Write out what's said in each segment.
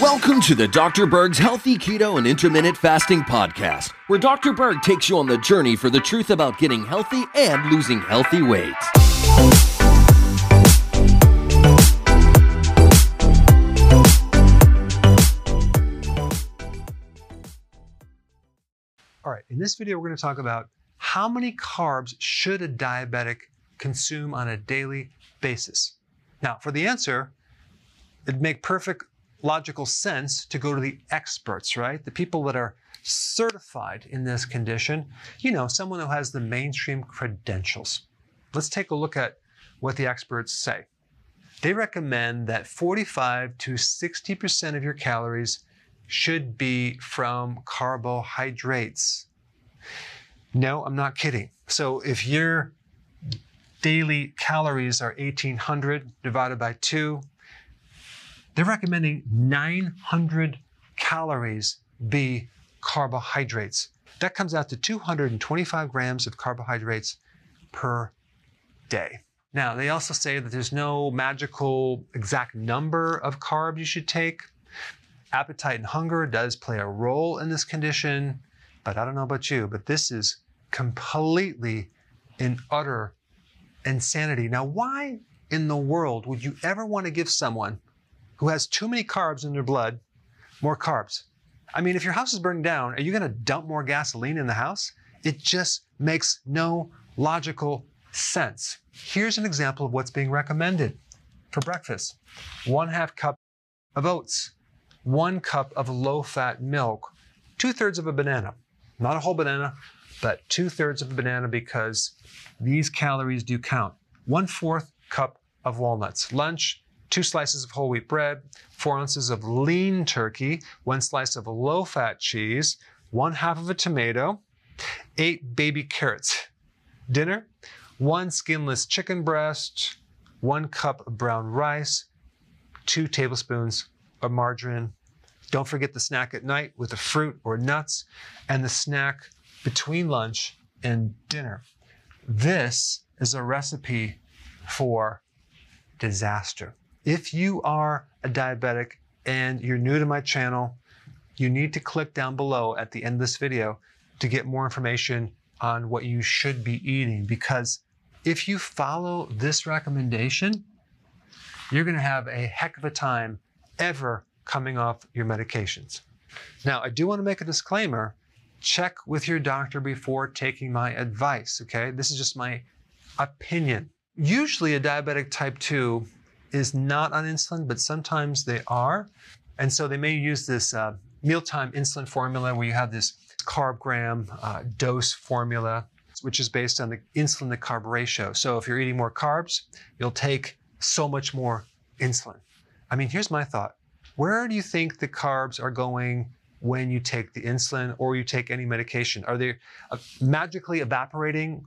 Welcome to the Dr. Berg's Healthy Keto and Intermittent Fasting Podcast, where Dr. Berg takes you on the journey for the truth about getting healthy and losing healthy weight. All right, in this video, we're going to talk about how many carbs should a diabetic consume on a daily basis. Now, for the answer, it'd make perfect logical sense to go to the experts, right? The people that are certified in this condition, you know, someone who has the mainstream credentials. Let's take a look at what the experts say. They recommend that 45 to 60% of your calories should be from carbohydrates. No, I'm not kidding. So if your daily calories are 1800 divided by 2, they're recommending 900 calories be carbohydrates. That comes out to 225 grams of carbohydrates per day. Now, they also say that there's no magical exact number of carbs you should take. Appetite and hunger does play a role in this condition, but I don't know about you, but this is completely in utter insanity. Now, why in the world would you ever want to give someone who has too many carbs in their blood more carbs? I mean, if your house is burning down, are you going to dump more gasoline in the house? It just makes no logical sense. Here's an example of what's being recommended for breakfast one half cup of oats, one cup of low fat milk, two thirds of a banana. Not a whole banana, but two thirds of a banana because these calories do count. One fourth cup of walnuts. Lunch, two slices of whole wheat bread, four ounces of lean turkey, one slice of low fat cheese, one half of a tomato, eight baby carrots. Dinner, one skinless chicken breast, one cup of brown rice, two tablespoons of margarine. Don't forget the snack at night with the fruit or nuts, and the snack between lunch and dinner. This is a recipe for disaster. If you are a diabetic and you're new to my channel, you need to click down below at the end of this video to get more information on what you should be eating because if you follow this recommendation, you're going to have a heck of a time ever coming off your medications. Now, I do want to make a disclaimer. Check with your doctor before taking my advice, okay? This is just my opinion. Usually, a diabetic type 2 is not on insulin, but sometimes they are. And so they may use this uh, mealtime insulin formula where you have this carb gram uh, dose formula, which is based on the insulin to carb ratio. So if you're eating more carbs, you'll take so much more insulin. I mean, here's my thought. Where do you think the carbs are going when you take the insulin or you take any medication? Are they uh, magically evaporating?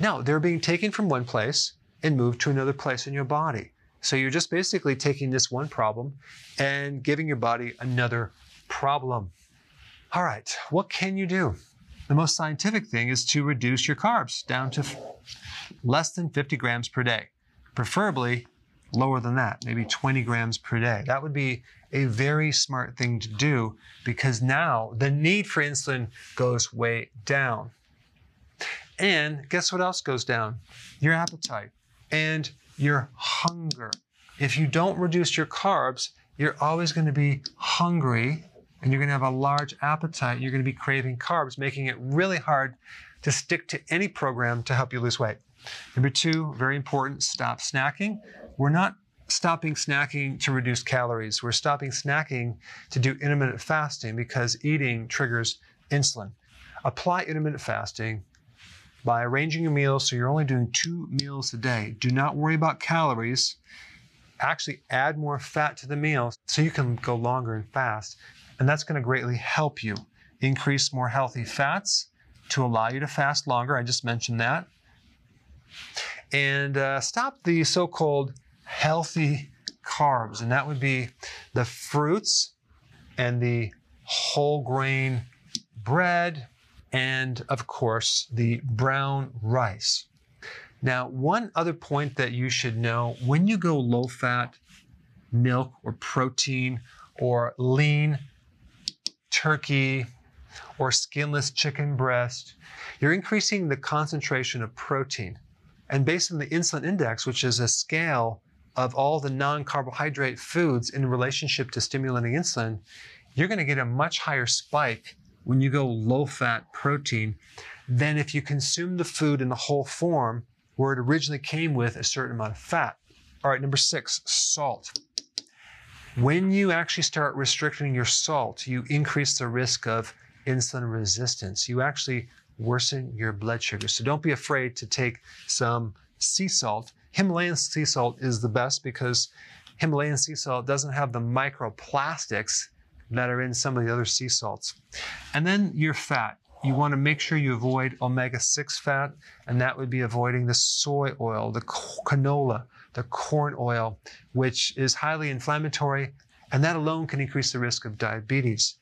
No, they're being taken from one place and moved to another place in your body. So you're just basically taking this one problem and giving your body another problem. All right, what can you do? The most scientific thing is to reduce your carbs down to less than 50 grams per day, preferably lower than that, maybe 20 grams per day. That would be a very smart thing to do because now the need for insulin goes way down. And guess what else goes down? Your appetite. And your hunger. If you don't reduce your carbs, you're always going to be hungry and you're going to have a large appetite. You're going to be craving carbs, making it really hard to stick to any program to help you lose weight. Number two, very important, stop snacking. We're not stopping snacking to reduce calories. We're stopping snacking to do intermittent fasting because eating triggers insulin. Apply intermittent fasting by arranging your meals so you're only doing two meals a day. Do not worry about calories. Actually, add more fat to the meal so you can go longer and fast. And that's going to greatly help you increase more healthy fats to allow you to fast longer. I just mentioned that. And uh, stop the so called healthy carbs, and that would be the fruits and the whole grain bread, and of course, the brown rice. Now, one other point that you should know when you go low fat milk or protein or lean turkey or skinless chicken breast, you're increasing the concentration of protein. And based on the insulin index, which is a scale of all the non carbohydrate foods in relationship to stimulating insulin, you're going to get a much higher spike when you go low fat protein than if you consume the food in the whole form where it originally came with a certain amount of fat. All right, number six, salt. When you actually start restricting your salt, you increase the risk of insulin resistance. You actually worsen your blood sugar. So don't be afraid to take some sea salt. Himalayan sea salt is the best because Himalayan sea salt doesn't have the microplastics that are in some of the other sea salts. And then your fat. You want to make sure you avoid omega 6 fat, and that would be avoiding the soy oil, the canola, the corn oil, which is highly inflammatory, and that alone can increase the risk of diabetes.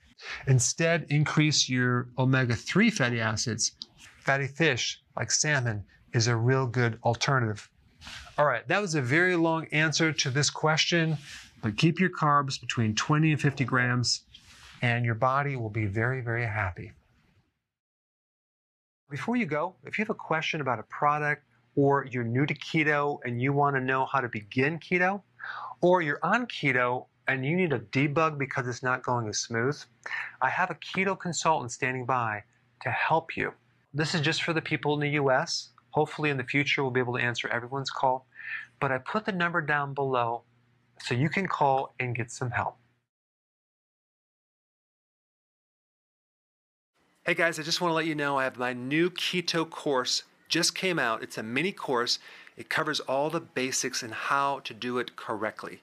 Instead, increase your omega 3 fatty acids. Fatty fish, like salmon, is a real good alternative. All right, that was a very long answer to this question, but keep your carbs between 20 and 50 grams, and your body will be very, very happy. Before you go, if you have a question about a product or you're new to keto and you want to know how to begin keto, or you're on keto and you need a debug because it's not going as smooth, I have a keto consultant standing by to help you. This is just for the people in the US. Hopefully, in the future, we'll be able to answer everyone's call. But I put the number down below so you can call and get some help. Hey guys, I just want to let you know I have my new keto course just came out. It's a mini course. It covers all the basics and how to do it correctly.